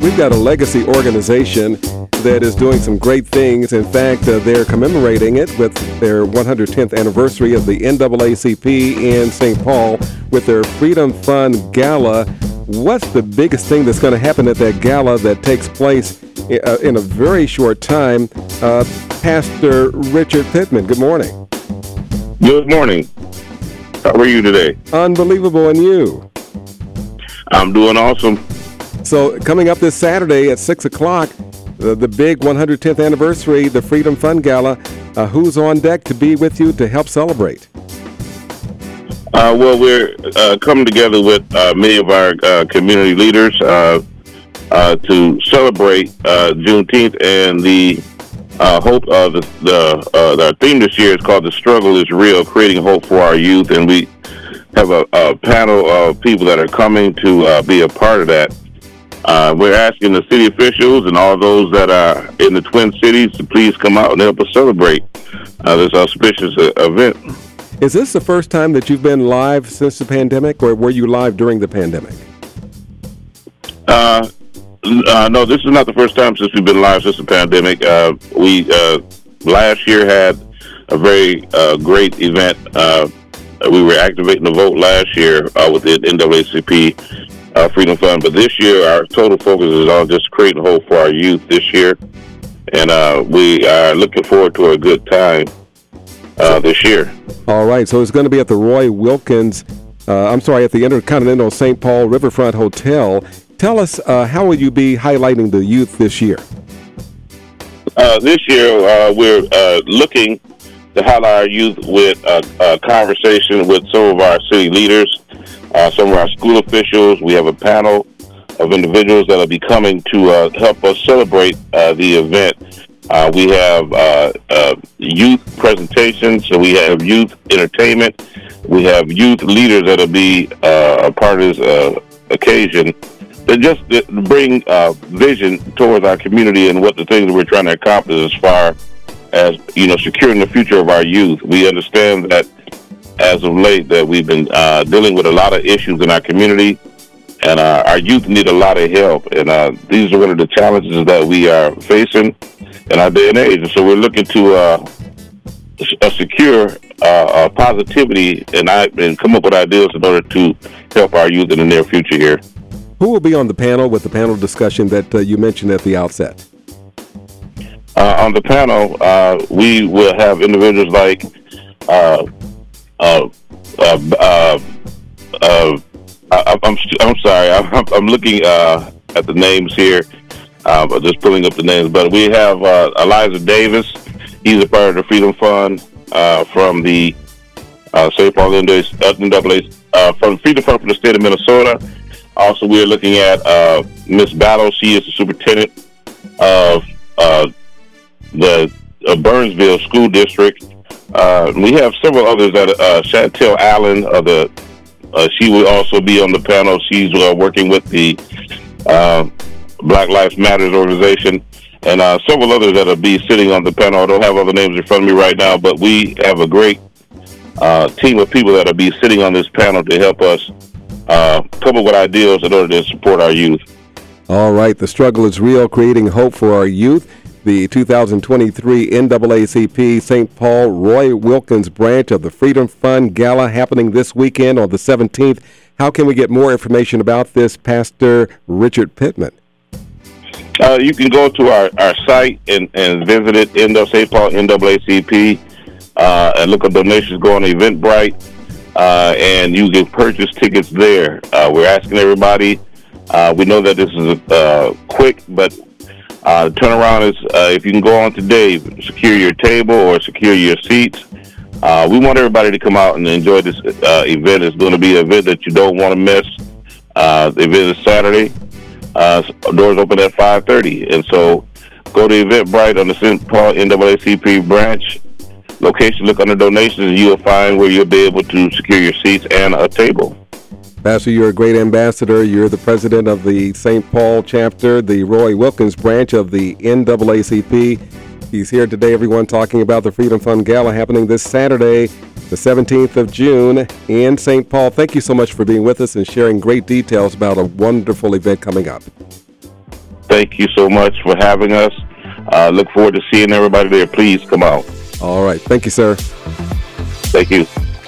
We've got a legacy organization that is doing some great things. In fact, uh, they're commemorating it with their 110th anniversary of the NAACP in St. Paul with their Freedom Fund Gala. What's the biggest thing that's going to happen at that gala that takes place uh, in a very short time? Uh, Pastor Richard Pittman, good morning. Good morning. How are you today? Unbelievable, and you? I'm doing awesome. So, coming up this Saturday at 6 o'clock, the, the big 110th anniversary, the Freedom Fund Gala. Uh, who's on deck to be with you to help celebrate? Uh, well, we're uh, coming together with uh, many of our uh, community leaders uh, to celebrate Juneteenth and the hope of the, the our theme this year is called "The Struggle Is Real: Creating Hope for Our Youth," and we have a, a panel of people that are coming to be a part of that. Uh, we're asking the city officials and all those that are in the Twin Cities to please come out and help us celebrate uh, this auspicious uh, event. Is this the first time that you've been live since the pandemic, or were you live during the pandemic? Uh, uh no, this is not the first time since we've been live since the pandemic. Uh, we last year had a very great event. we were activating the vote last year with the NAACP uh, Freedom Fund. But this year, our total focus is on just creating hope for our youth this year. And uh, we are looking forward to a good time uh, this year. All right. So it's going to be at the Roy Wilkins, uh, I'm sorry, at the Intercontinental St. Paul Riverfront Hotel. Tell us, uh, how will you be highlighting the youth this year? Uh, this year, we're looking to highlight our youth with a, a conversation with some of our city leaders uh, some of our school officials. We have a panel of individuals that will be coming to uh, help us celebrate uh, the event. Uh, we have uh, uh, youth presentations, so we have youth entertainment. We have youth leaders that'll be a part of this occasion to just bring vision towards our community and what the things that we're trying to accomplish as far as you know securing the future of our youth. We understand that as of late that we've been uh, dealing with a lot of issues in our community, and uh, our youth need a lot of help. And uh, these are one of the challenges that we are facing in our day and age. And so we're looking to uh, secure uh, positivity and, I, and come up with ideas in order to help our youth in the near future here. Who will be on the panel with the panel discussion that uh, you mentioned at the outset? on the panel, we will have individuals like uh, uh, uh, uh, I, I'm I'm sorry. I'm, I'm looking uh, at the names here. Uh, just pulling up the names, but we have uh, Eliza Davis. He's a part of the Freedom Fund uh, from the uh, St. Paul NAA uh, from Freedom Fund from the state of Minnesota. Also, we are looking at uh, Miss Battle. She is the superintendent of uh, the uh, Burnsville School District. Uh, we have several others that uh, Chantel Allen of the uh, she will also be on the panel. She's uh, working with the uh, Black Lives Matters organization, and uh, several others that will be sitting on the panel. I don't have other names in front of me right now, but we have a great uh, team of people that will be sitting on this panel to help us uh, come up with ideas in order to support our youth. All right, the struggle is real, creating hope for our youth the 2023 NAACP St. Paul Roy Wilkins branch of the Freedom Fund Gala happening this weekend on the 17th. How can we get more information about this, Pastor Richard Pittman? Uh, you can go to our, our site and, and visit it, St. Paul NAACP, uh, and look at donations go on Eventbrite, uh, and you can purchase tickets there. Uh, we're asking everybody. Uh, we know that this is uh, quick but uh, turnaround is uh, if you can go on today, secure your table or secure your seats. Uh, we want everybody to come out and enjoy this uh, event. It's going to be an event that you don't want to miss. Uh, the event is Saturday. Uh, doors open at 5:30, and so go to Eventbrite on the St. Paul NAACP branch location. Look under donations, and you'll find where you'll be able to secure your seats and a table. Pastor, you're a great ambassador. You're the president of the St. Paul chapter, the Roy Wilkins branch of the NAACP. He's here today, everyone, talking about the Freedom Fund Gala happening this Saturday, the 17th of June in St. Paul. Thank you so much for being with us and sharing great details about a wonderful event coming up. thank you so much for having us. Uh, look forward to seeing everybody there. Please come out. All right. Thank you, sir. Thank you.